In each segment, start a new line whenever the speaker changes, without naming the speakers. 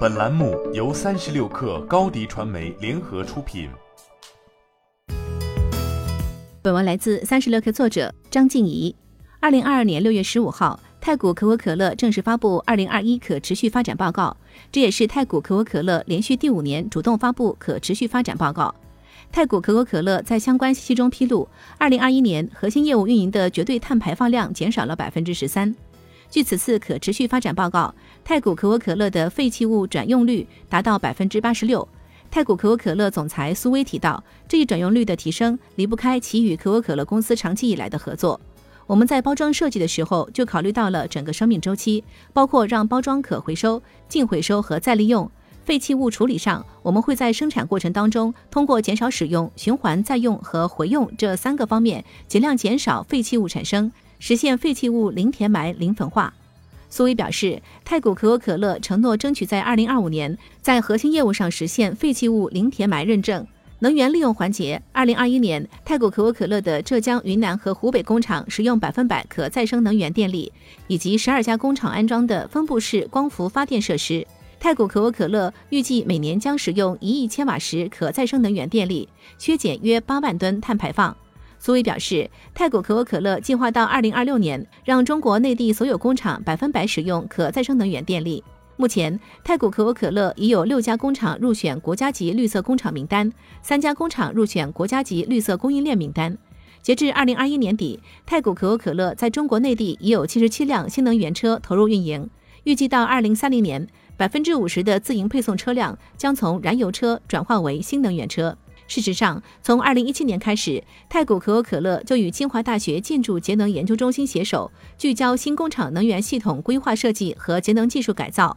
本栏目由三十六氪高低传媒联合出品。
本文来自三十六氪作者张静怡。二零二二年六月十五号，太古可口可乐正式发布二零二一可持续发展报告，这也是太古可口可乐连续第五年主动发布可持续发展报告。太古可口可乐在相关信息中披露，二零二一年核心业务运营的绝对碳排放量减少了百分之十三。据此次可持续发展报告，太古可口可乐的废弃物转用率达到百分之八十六。太古可口可乐总裁苏威提到，这一转用率的提升离不开其与可口可乐公司长期以来的合作。我们在包装设计的时候就考虑到了整个生命周期，包括让包装可回收、净回收和再利用。废弃物处理上，我们会在生产过程当中通过减少使用、循环再用和回用这三个方面，尽量减少废弃物产生。实现废弃物零填埋、零焚化。苏威表示，太古可口可乐承诺争取在二零二五年在核心业务上实现废弃物零填埋认证。能源利用环节，二零二一年，太古可口可乐的浙江、云南和湖北工厂使用百分百可再生能源电力，以及十二家工厂安装的分布式光伏发电设施。太古可口可乐预计每年将使用一亿千瓦时可再生能源电力，削减约八万吨碳排放。苏伟表示，太古可口可乐计划到二零二六年让中国内地所有工厂百分百使用可再生能源电力。目前，太古可口可乐已有六家工厂入选国家级绿色工厂名单，三家工厂入选国家级绿色供应链名单。截至二零二一年底，太古可口可乐在中国内地已有七十七辆新能源车投入运营。预计到二零三零年，百分之五十的自营配送车辆将从燃油车转化为新能源车。事实上，从二零一七年开始，太古可口可乐就与清华大学建筑节能研究中心携手，聚焦新工厂能源系统规划设计和节能技术改造。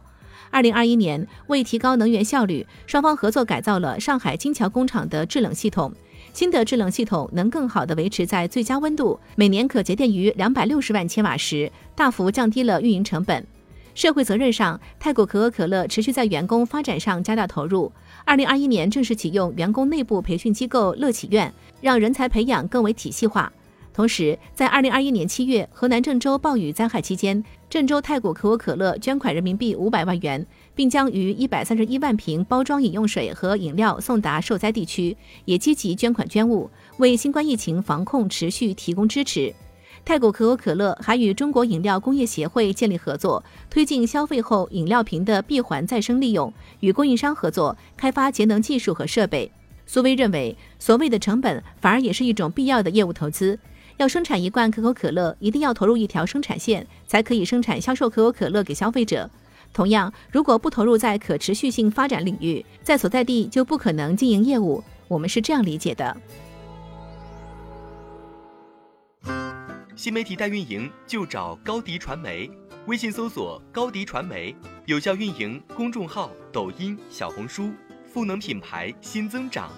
二零二一年，为提高能源效率，双方合作改造了上海金桥工厂的制冷系统。新的制冷系统能更好地维持在最佳温度，每年可节电于两百六十万千瓦时，大幅降低了运营成本。社会责任上，泰国可口可乐持续在员工发展上加大投入。二零二一年正式启用员工内部培训机构乐启院，让人才培养更为体系化。同时，在二零二一年七月，河南郑州暴雨灾害期间，郑州太古可口可乐捐款人民币五百万元，并将逾一百三十一万瓶包装饮用水和饮料送达受灾地区，也积极捐款捐物，为新冠疫情防控持续提供支持。泰国可口可乐还与中国饮料工业协会建立合作，推进消费后饮料瓶的闭环再生利用，与供应商合作开发节能技术和设备。苏威认为，所谓的成本反而也是一种必要的业务投资。要生产一罐可口可乐，一定要投入一条生产线，才可以生产销售可口可乐给消费者。同样，如果不投入在可持续性发展领域，在所在地就不可能经营业务。我们是这样理解的。
新媒体代运营就找高迪传媒，微信搜索高迪传媒，有效运营公众号、抖音、小红书，赋能品牌新增长。